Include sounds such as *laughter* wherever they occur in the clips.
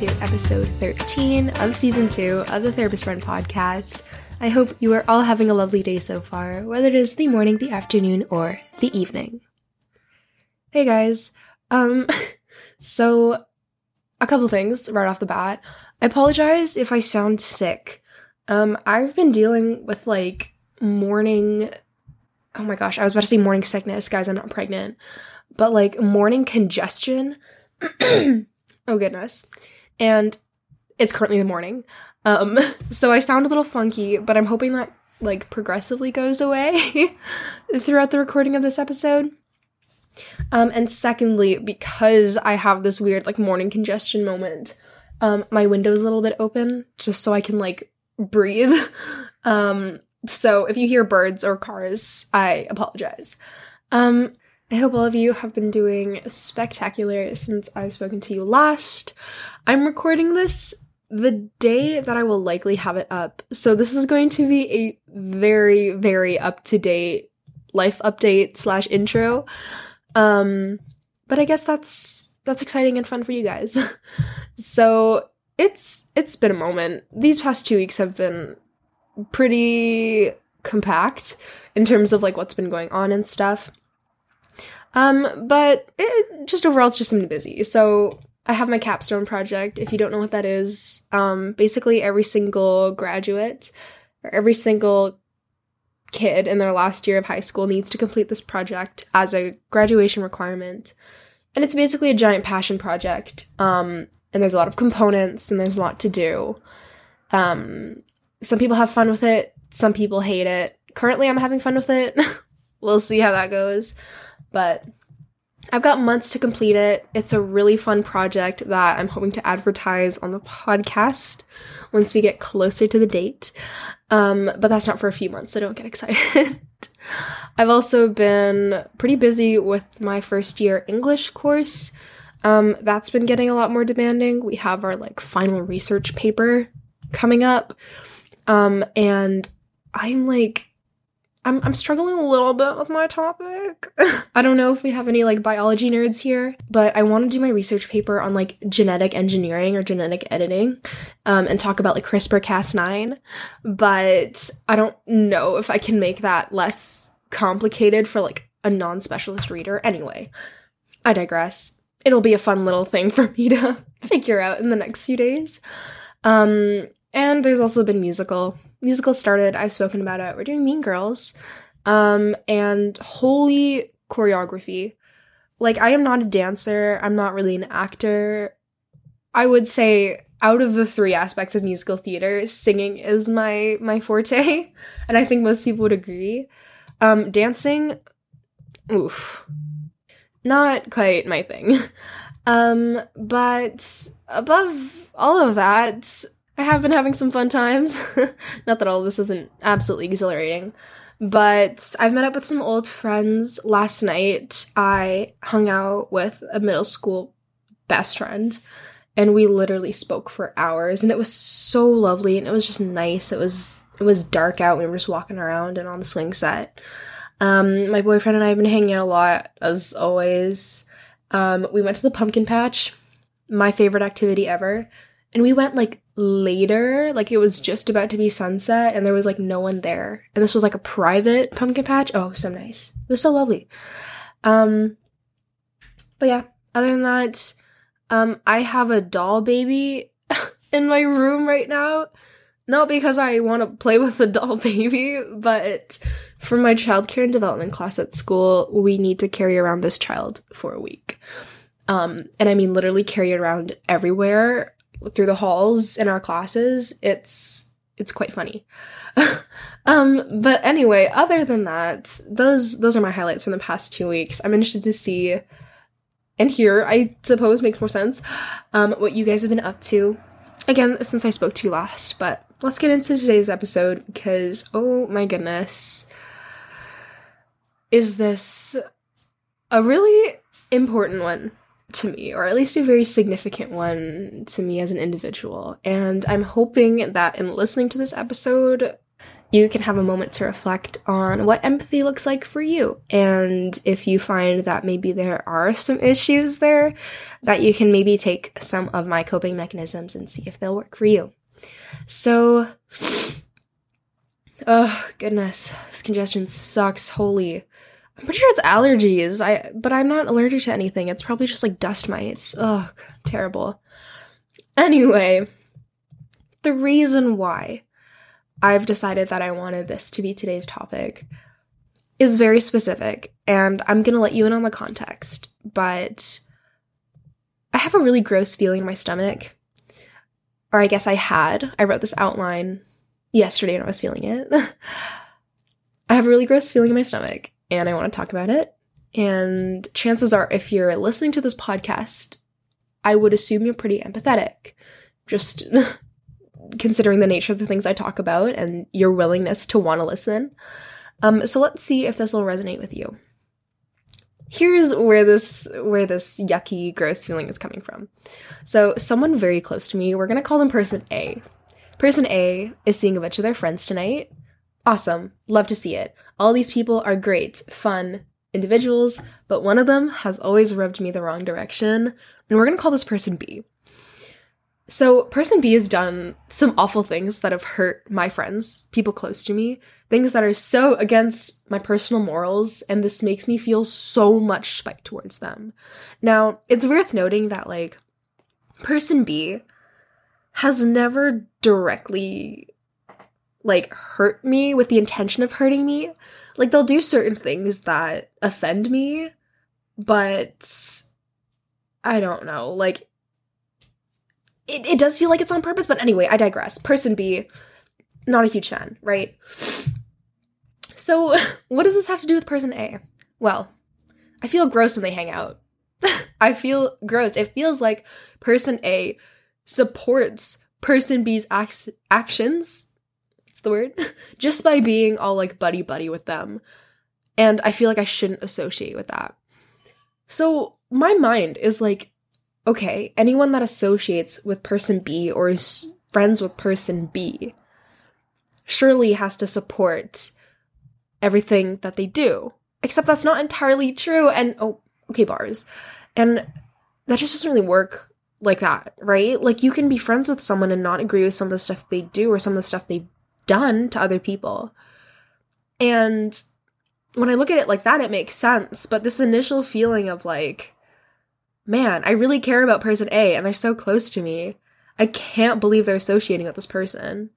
to episode 13 of season 2 of the Therapist Friend podcast. I hope you are all having a lovely day so far, whether it is the morning, the afternoon, or the evening. Hey guys, um, *laughs* so a couple things right off the bat. I apologize if I sound sick. Um, I've been dealing with like morning, oh my gosh, I was about to say morning sickness, guys, I'm not pregnant, but like morning congestion. *clears throat* oh goodness. And it's currently the morning. Um, *laughs* so I sound a little funky, but I'm hoping that like progressively goes away *laughs* throughout the recording of this episode. Um, and secondly, because I have this weird like morning congestion moment, um, my window's a little bit open just so I can like breathe. *laughs* um, so if you hear birds or cars, I apologize. Um, I hope all of you have been doing spectacular since I've spoken to you last. I'm recording this the day that I will likely have it up. So this is going to be a very, very up to date life update slash intro. Um, but I guess that's that's exciting and fun for you guys. *laughs* so it's it's been a moment. These past two weeks have been pretty compact in terms of like what's been going on and stuff. Um, but it just overall it's just been busy. So I have my capstone project. If you don't know what that is, um, basically every single graduate or every single kid in their last year of high school needs to complete this project as a graduation requirement. And it's basically a giant passion project. Um, and there's a lot of components and there's a lot to do. Um, some people have fun with it, some people hate it. Currently, I'm having fun with it. *laughs* we'll see how that goes. But I've got months to complete it. It's a really fun project that I'm hoping to advertise on the podcast once we get closer to the date. Um, but that's not for a few months, so don't get *laughs* excited. I've also been pretty busy with my first year English course. Um, that's been getting a lot more demanding. We have our like final research paper coming up. Um, and I'm like I'm I'm struggling a little bit with my topic. *laughs* I don't know if we have any like biology nerds here, but I want to do my research paper on like genetic engineering or genetic editing, um, and talk about like CRISPR Cas9. But I don't know if I can make that less complicated for like a non-specialist reader. Anyway, I digress. It'll be a fun little thing for me to *laughs* figure out in the next few days. Um, and there's also been musical. Musical started, I've spoken about it. We're doing Mean Girls. Um, and holy choreography. Like, I am not a dancer, I'm not really an actor. I would say out of the three aspects of musical theater, singing is my my forte, *laughs* and I think most people would agree. Um, dancing, oof, not quite my thing. *laughs* Um, but above all of that, I have been having some fun times. *laughs* Not that all this isn't absolutely exhilarating, but I've met up with some old friends. Last night, I hung out with a middle school best friend, and we literally spoke for hours, and it was so lovely, and it was just nice. It was it was dark out. We were just walking around and on the swing set. Um, my boyfriend and I have been hanging out a lot, as always. Um, we went to the pumpkin patch, my favorite activity ever, and we went like later, like it was just about to be sunset and there was like no one there. And this was like a private pumpkin patch. Oh, so nice. It was so lovely. Um but yeah, other than that, um I have a doll baby *laughs* in my room right now. Not because I want to play with the *laughs* doll baby, but for my childcare and development class at school, we need to carry around this child for a week. Um, and I mean literally carry it around everywhere through the halls in our classes, it's it's quite funny. *laughs* um, but anyway, other than that, those those are my highlights from the past two weeks. I'm interested to see and hear, I suppose makes more sense, um, what you guys have been up to. Again, since I spoke to you last, but let's get into today's episode because oh my goodness. Is this a really important one? To me, or at least a very significant one to me as an individual. And I'm hoping that in listening to this episode, you can have a moment to reflect on what empathy looks like for you. And if you find that maybe there are some issues there, that you can maybe take some of my coping mechanisms and see if they'll work for you. So, *sighs* oh goodness, this congestion sucks. Holy. I'm pretty sure it's allergies. I but I'm not allergic to anything. It's probably just like dust mites. Ugh, terrible. Anyway, the reason why I've decided that I wanted this to be today's topic is very specific, and I'm gonna let you in on the context, but I have a really gross feeling in my stomach. Or I guess I had. I wrote this outline yesterday and I was feeling it. *laughs* I have a really gross feeling in my stomach and I want to talk about it. And chances are, if you're listening to this podcast, I would assume you're pretty empathetic. Just *laughs* considering the nature of the things I talk about and your willingness to want to listen. Um, so let's see if this will resonate with you. Here's where this where this yucky, gross feeling is coming from. So someone very close to me, we're gonna call them person A. Person A is seeing a bunch of their friends tonight. Awesome. Love to see it. All these people are great, fun individuals, but one of them has always rubbed me the wrong direction, and we're gonna call this person B. So, person B has done some awful things that have hurt my friends, people close to me, things that are so against my personal morals, and this makes me feel so much spite towards them. Now, it's worth noting that, like, person B has never directly, like, hurt me with the intention of hurting me. Like, they'll do certain things that offend me, but I don't know. Like, it, it does feel like it's on purpose, but anyway, I digress. Person B, not a huge fan, right? So, *laughs* what does this have to do with person A? Well, I feel gross when they hang out. *laughs* I feel gross. It feels like person A supports person B's ac- actions. That's the word. *laughs* just by being all like buddy buddy with them. And I feel like I shouldn't associate with that. So, my mind is like, okay, anyone that associates with person B or is friends with person B surely has to support everything that they do. Except that's not entirely true. And oh, okay, bars. And that just doesn't really work like that, right? Like you can be friends with someone and not agree with some of the stuff they do or some of the stuff they've done to other people. And when I look at it like that, it makes sense. But this initial feeling of like, man, I really care about person A and they're so close to me. I can't believe they're associating with this person.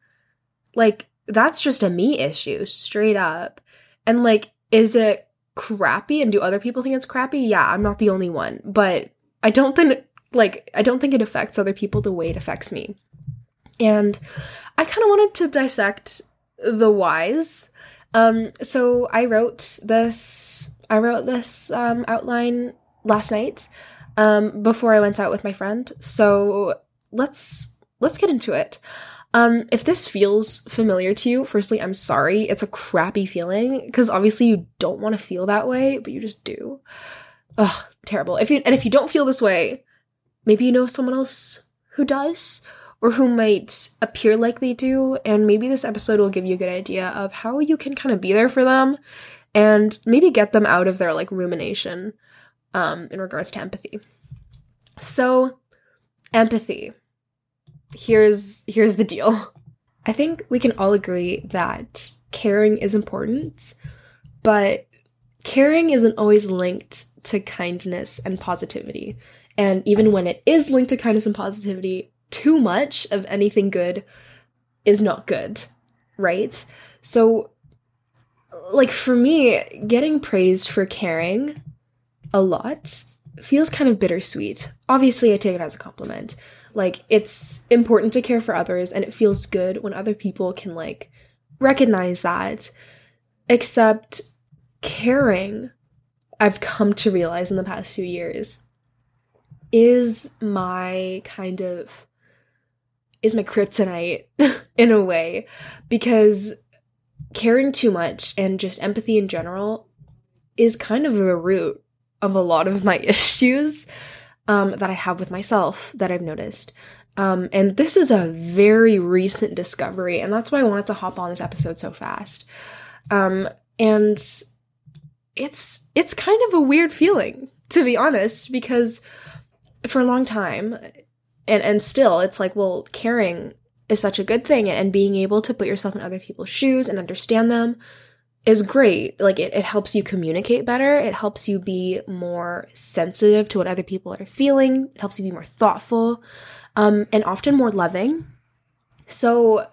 Like, that's just a me issue, straight up. And like, is it crappy and do other people think it's crappy? Yeah, I'm not the only one. But I don't think like I don't think it affects other people the way it affects me. And I kind of wanted to dissect the whys. Um so I wrote this I wrote this um outline last night um, before I went out with my friend. So let's let's get into it. Um, if this feels familiar to you, firstly, I'm sorry. It's a crappy feeling because obviously you don't want to feel that way, but you just do. Ugh, terrible. If you and if you don't feel this way, maybe you know someone else who does or who might appear like they do, and maybe this episode will give you a good idea of how you can kind of be there for them and maybe get them out of their like rumination um, in regards to empathy. So, empathy. Here's here's the deal. *laughs* I think we can all agree that caring is important, but caring isn't always linked to kindness and positivity. And even when it is linked to kindness and positivity, too much of anything good is not good, right? So, like for me, getting praised for caring a lot feels kind of bittersweet. Obviously, I take it as a compliment. Like, it's important to care for others, and it feels good when other people can, like, recognize that. Except, caring, I've come to realize in the past few years, is my kind of is my kryptonite *laughs* in a way because caring too much and just empathy in general is kind of the root of a lot of my *laughs* issues um, that I have with myself that I've noticed. Um, and this is a very recent discovery, and that's why I wanted to hop on this episode so fast. Um, and it's it's kind of a weird feeling, to be honest, because for a long time, and and still, it's like, well, caring is such a good thing, and being able to put yourself in other people's shoes and understand them is great. Like it, it helps you communicate better. It helps you be more sensitive to what other people are feeling. It helps you be more thoughtful, um, and often more loving. So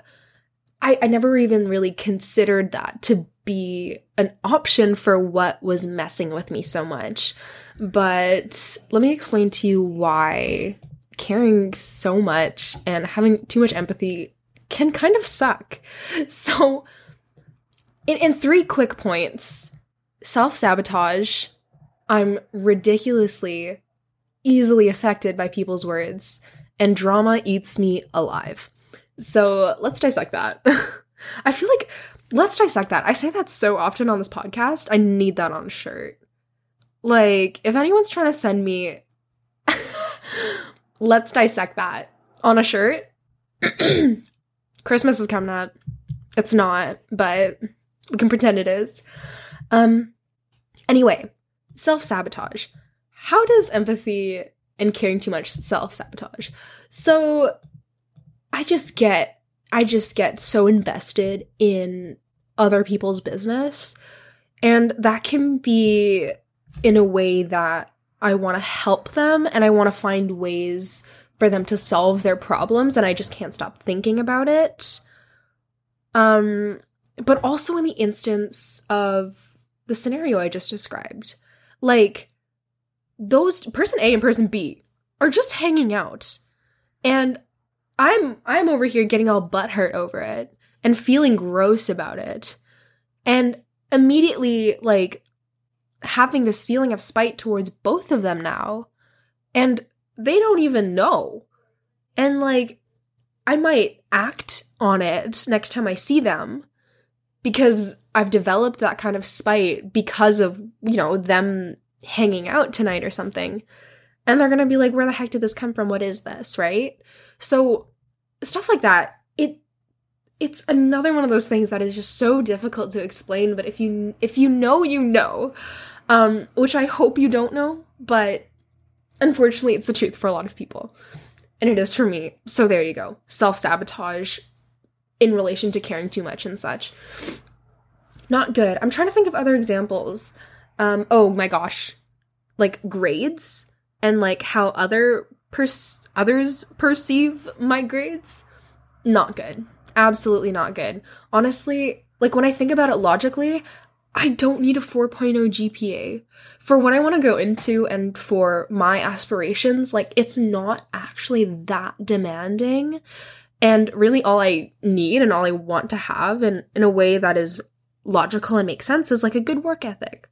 I, I never even really considered that to be an option for what was messing with me so much. But let me explain to you why caring so much and having too much empathy can kind of suck. *laughs* So, in, in three quick points self sabotage, I'm ridiculously easily affected by people's words, and drama eats me alive. So, let's dissect that. *laughs* I feel like let's dissect that. I say that so often on this podcast. I need that on a shirt. Like, if anyone's trying to send me, *laughs* let's dissect that on a shirt. *clears throat* Christmas is coming up. It's not, but we can pretend it is. Um, anyway, self sabotage. How does empathy and caring too much self sabotage? So, I just get I just get so invested in other people's business. And that can be in a way that I want to help them and I want to find ways for them to solve their problems and I just can't stop thinking about it. Um but also in the instance of the scenario I just described. Like those person A and person B are just hanging out. And I'm I'm over here getting all butthurt over it and feeling gross about it. And immediately like having this feeling of spite towards both of them now. And they don't even know. And like I might act on it next time I see them because I've developed that kind of spite because of, you know, them hanging out tonight or something. And they're going to be like, where the heck did this come from? What is this? Right? So, stuff like that, it it's another one of those things that is just so difficult to explain, but if you if you know, you know. Um, which I hope you don't know, but unfortunately it's the truth for a lot of people. And it is for me. So there you go. Self-sabotage in relation to caring too much and such. Not good. I'm trying to think of other examples. Um, oh my gosh. Like grades and like how other pers- others perceive my grades. Not good. Absolutely not good. Honestly, like when I think about it logically, I don't need a 4.0 GPA. For what I want to go into and for my aspirations, like it's not actually that demanding. And really all I need and all I want to have and in a way that is logical and makes sense is like a good work ethic.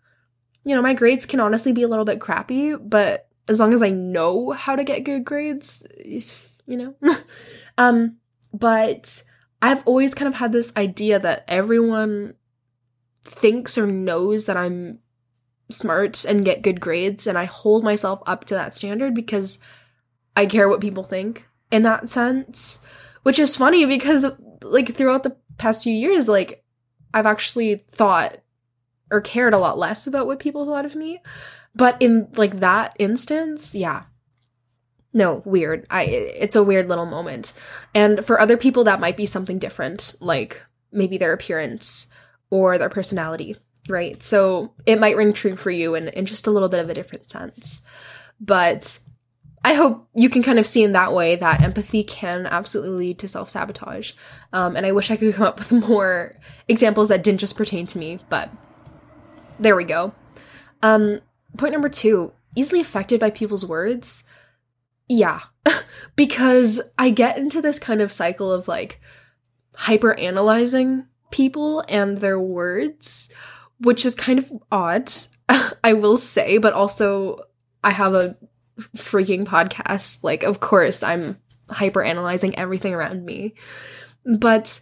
You know, my grades can honestly be a little bit crappy, but as long as I know how to get good grades, you know. *laughs* um but I've always kind of had this idea that everyone thinks or knows that I'm smart and get good grades, and I hold myself up to that standard because I care what people think in that sense. Which is funny because, like, throughout the past few years, like, I've actually thought or cared a lot less about what people thought of me. But in, like, that instance, yeah, no weird i it's a weird little moment and for other people that might be something different like maybe their appearance or their personality right? So it might ring true for you in, in just a little bit of a different sense. But i hope you can kind of see in that way that empathy can absolutely lead to self-sabotage. Um, and i wish i could *laughs* come up with more examples that didn't just pertain to me but there we go. Um, point number two easily affected by people's words. Yeah, *laughs* because I get into this kind of cycle of like hyper analyzing people and their words, which is kind of odd, *laughs* I will say, but also I have a freaking podcast. Like, of course, I'm hyper analyzing everything around me. But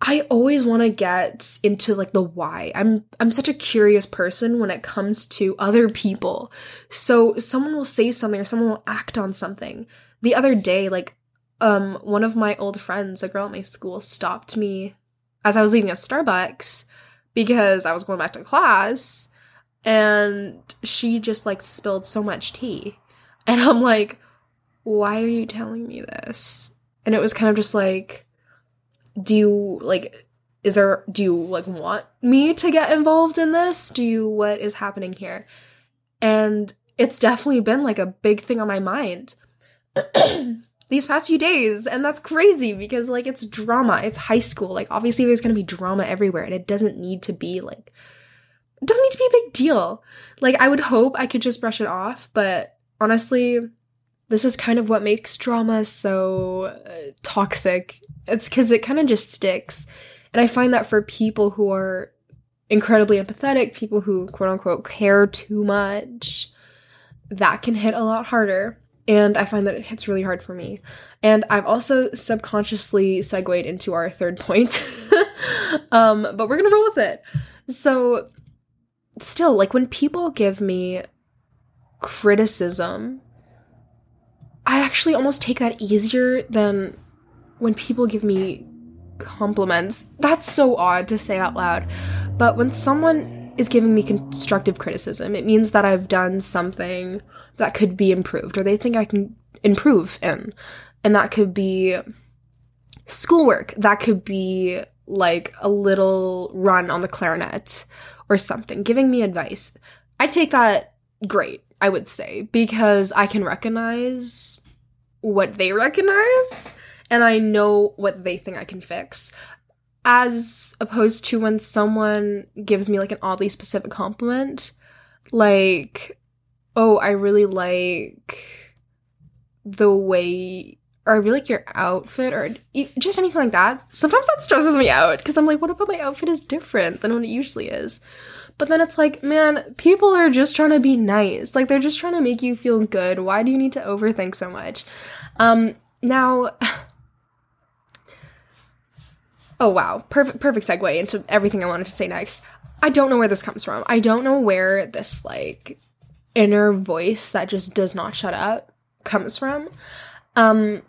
I always want to get into like the why. I'm I'm such a curious person when it comes to other people. So someone will say something or someone will act on something the other day, like, um, one of my old friends, a girl at my school, stopped me as I was leaving a Starbucks because I was going back to class and she just like spilled so much tea. And I'm like, why are you telling me this? And it was kind of just like, do you like, is there, do you like want me to get involved in this? Do you, what is happening here? And it's definitely been like a big thing on my mind *clears throat* these past few days. And that's crazy because like it's drama, it's high school. Like, obviously, there's gonna be drama everywhere, and it doesn't need to be like, it doesn't need to be a big deal. Like, I would hope I could just brush it off, but honestly, this is kind of what makes drama so uh, toxic. It's because it kind of just sticks. And I find that for people who are incredibly empathetic, people who quote unquote care too much, that can hit a lot harder. And I find that it hits really hard for me. And I've also subconsciously segued into our third point. *laughs* um, but we're gonna roll with it. So, still, like when people give me criticism, I actually almost take that easier than when people give me compliments. That's so odd to say out loud. But when someone is giving me constructive criticism, it means that I've done something that could be improved or they think I can improve in. And that could be schoolwork, that could be like a little run on the clarinet or something, giving me advice. I take that great, I would say, because I can recognize what they recognize and I know what they think I can fix. As opposed to when someone gives me like an oddly specific compliment, like, oh, I really like the way, or I really like your outfit, or just anything like that. Sometimes that stresses me out because I'm like, what about my outfit is different than what it usually is? But then it's like, man, people are just trying to be nice. Like they're just trying to make you feel good. Why do you need to overthink so much? Um, now, *sighs* oh wow, perfect, perfect segue into everything I wanted to say next. I don't know where this comes from. I don't know where this like inner voice that just does not shut up comes from. Um,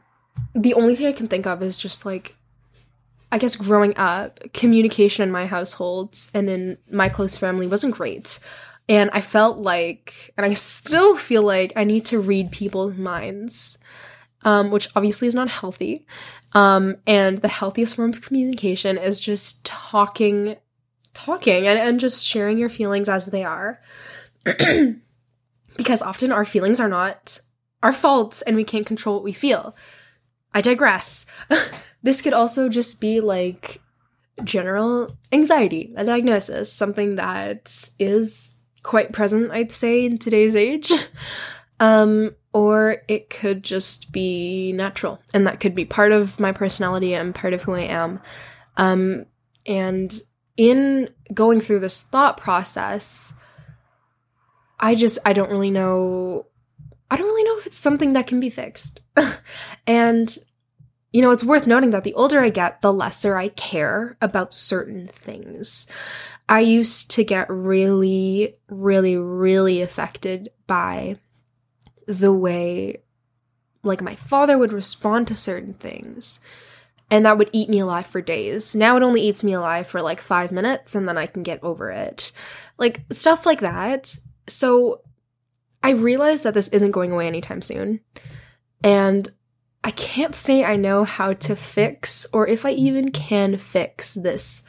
the only thing I can think of is just like, I guess growing up, communication in my households and in my close family wasn't great. And I felt like, and I still feel like I need to read people's minds, um, which obviously is not healthy. Um, and the healthiest form of communication is just talking, talking, and, and just sharing your feelings as they are. *clears throat* because often our feelings are not our faults and we can't control what we feel. I digress. *laughs* this could also just be like general anxiety, a diagnosis, something that is quite present, I'd say, in today's age. *laughs* Um, or it could just be natural, and that could be part of my personality and part of who I am. Um, and in going through this thought process, I just I don't really know I don't really know if it's something that can be fixed. *laughs* and you know, it's worth noting that the older I get, the lesser I care about certain things. I used to get really, really, really affected by the way, like, my father would respond to certain things. And that would eat me alive for days. Now it only eats me alive for like five minutes and then I can get over it. Like, stuff like that so I realized that this isn't going away anytime soon. And I can't say I know how to fix or if I even can fix this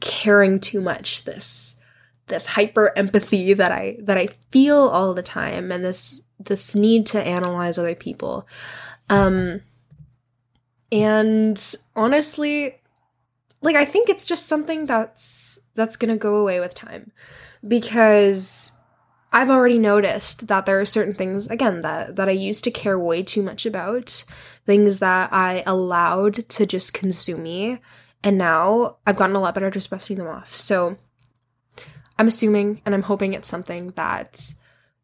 caring too much, this this hyper empathy that I that I feel all the time and this this need to analyze other people. Um and honestly, like I think it's just something that's that's going to go away with time because I've already noticed that there are certain things again that that I used to care way too much about, things that I allowed to just consume me, and now I've gotten a lot better at just brushing them off. So I'm assuming and I'm hoping it's something that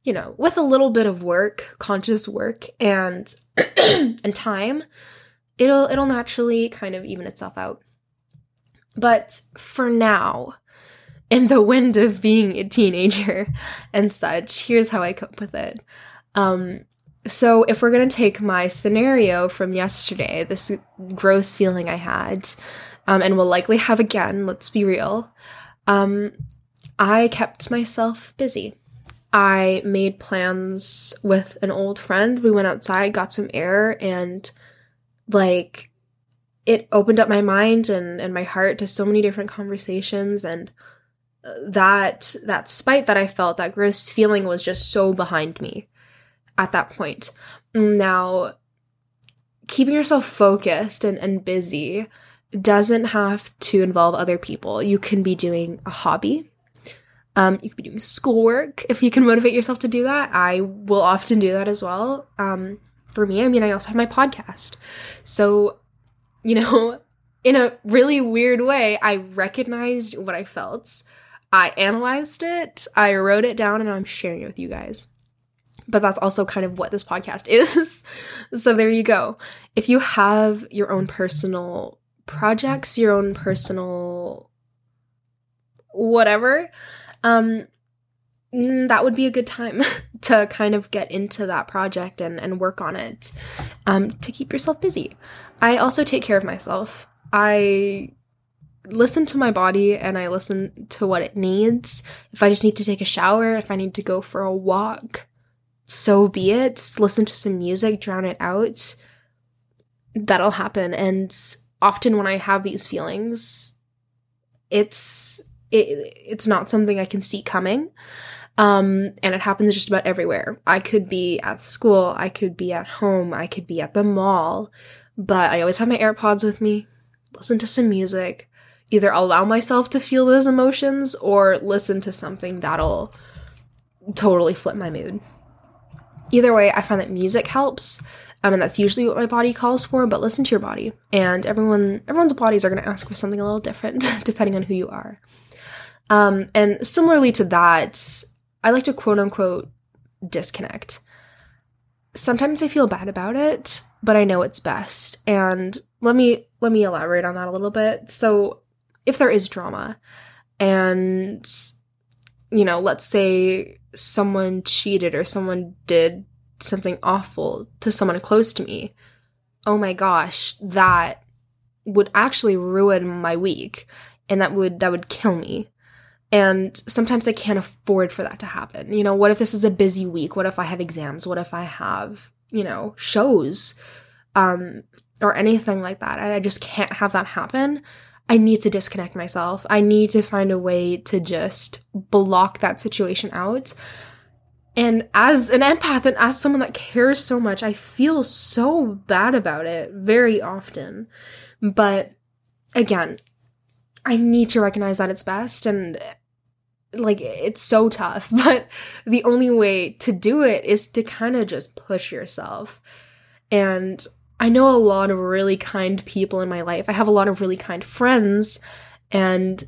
you know, with a little bit of work, conscious work and *clears throat* and time, it'll it'll naturally kind of even itself out. But for now, in the wind of being a teenager and such, here's how I cope with it. Um, so if we're going to take my scenario from yesterday, this gross feeling I had, um, and will likely have again, let's be real, um, I kept myself busy. I made plans with an old friend. We went outside, got some air, and like it opened up my mind and, and my heart to so many different conversations and that that spite that I felt, that gross feeling was just so behind me at that point. Now, keeping yourself focused and, and busy doesn't have to involve other people. You can be doing a hobby. Um, you could be doing schoolwork if you can motivate yourself to do that. I will often do that as well. Um, for me, I mean, I also have my podcast. So, you know, *laughs* in a really weird way, I recognized what I felt. I analyzed it, I wrote it down, and I'm sharing it with you guys. But that's also kind of what this podcast *laughs* is. so there you go. If you have your own personal projects, your own personal whatever, um, mm, that would be a good time *laughs* to kind of get into that project and, and work on it um, to keep yourself busy. I also take care of myself. I listen to my body and I listen to what it needs. If I just need to take a shower, if I need to go for a walk, so be it. Listen to some music, drown it out. That'll happen. And often when I have these feelings, it's it, it's not something I can see coming. Um, and it happens just about everywhere. I could be at school, I could be at home, I could be at the mall, but I always have my AirPods with me, listen to some music, either allow myself to feel those emotions or listen to something that'll totally flip my mood. Either way, I find that music helps. Um, and that's usually what my body calls for, but listen to your body. And everyone everyone's bodies are gonna ask for something a little different, *laughs* depending on who you are. Um, and similarly to that, I like to quote unquote disconnect. Sometimes I feel bad about it, but I know it's best. And let me let me elaborate on that a little bit. So, if there is drama and you know, let's say someone cheated or someone did something awful to someone close to me. Oh my gosh, that would actually ruin my week and that would that would kill me. And sometimes I can't afford for that to happen. You know, what if this is a busy week? What if I have exams? What if I have, you know, shows? Um, or anything like that. I just can't have that happen. I need to disconnect myself. I need to find a way to just block that situation out. And as an empath and as someone that cares so much, I feel so bad about it very often. But again, I need to recognize that it's best and like it's so tough, *laughs* but the only way to do it is to kind of just push yourself. And I know a lot of really kind people in my life. I have a lot of really kind friends, and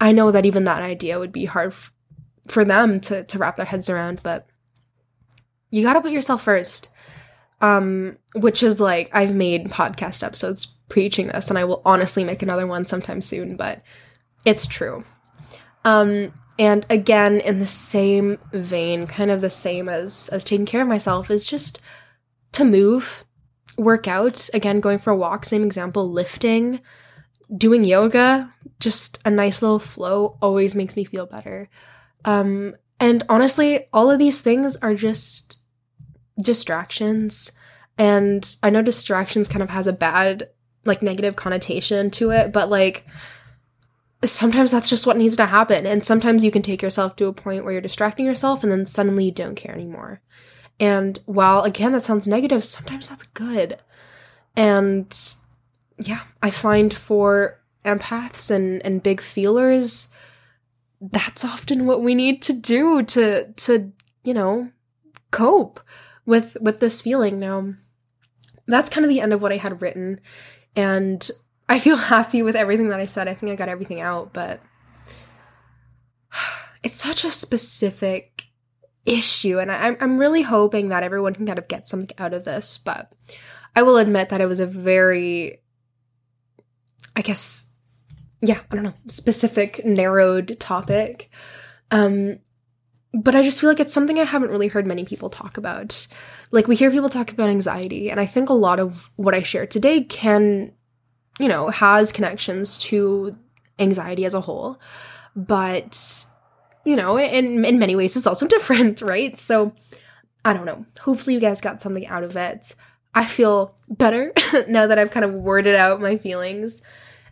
I know that even that idea would be hard f- for them to to wrap their heads around, but you got to put yourself first. Um which is like I've made podcast episodes preaching this and I will honestly make another one sometime soon, but it's true. Um and again in the same vein kind of the same as as taking care of myself is just to move work out again going for a walk same example lifting doing yoga just a nice little flow always makes me feel better um and honestly all of these things are just distractions and i know distractions kind of has a bad like negative connotation to it but like sometimes that's just what needs to happen. And sometimes you can take yourself to a point where you're distracting yourself and then suddenly you don't care anymore. And while again that sounds negative, sometimes that's good. And yeah, I find for empaths and, and big feelers, that's often what we need to do to to, you know, cope with with this feeling. Now that's kind of the end of what I had written. And I feel *laughs* happy with everything that I said. I think I got everything out, but *sighs* it's such a specific issue, and I, I'm really hoping that everyone can kind of get something out of this. But I will admit that it was a very, I guess, yeah, I don't know, specific, narrowed topic. Um, but I just feel like it's something I haven't really heard many people talk about. like we hear people talk about anxiety, and I think a lot of what I share today can, you know, has connections to anxiety as a whole. But, you know, in, in many ways, it's also *laughs* different, right? So, I don't know. Hopefully, you guys got something out of it. I feel better *laughs* now that I've kind of worded out my feelings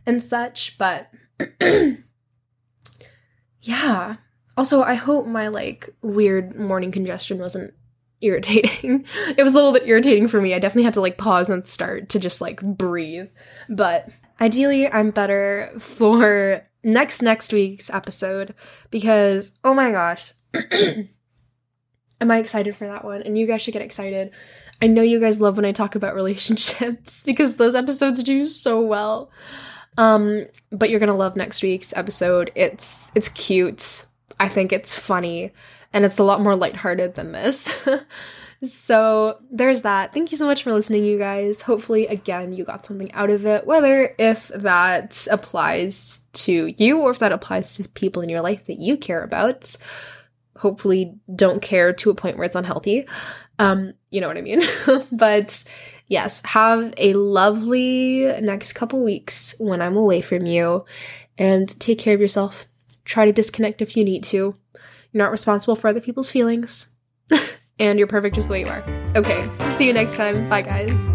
and such, but *clears throat* yeah. Also, I hope my like weird morning congestion wasn't irritating. *laughs* it was a little bit irritating for me. I definitely had to like pause and start to just like breathe. But ideally, I'm better for next next week's episode because oh my gosh. *clears throat* Am I excited for that one? And you guys should get excited. I know you guys love when I talk about *laughs* relationships because those episodes do so well. Um, but you're gonna love next week's episode. It's it's cute. I think it's funny and it's a lot more lighthearted than this. *laughs* so there's that. Thank you so much for listening, you guys. Hopefully, again, you got something out of it, whether if that applies to you or if that applies to people in your life that you care about. Hopefully, don't care to a point where it's unhealthy. Um, you know what I mean? *laughs* but yes, have a lovely next couple weeks when I'm away from you and take care of yourself. Try to disconnect if you need to. You're not responsible for other people's feelings. And you're perfect just the way you are. Okay, see you next time. Bye, guys.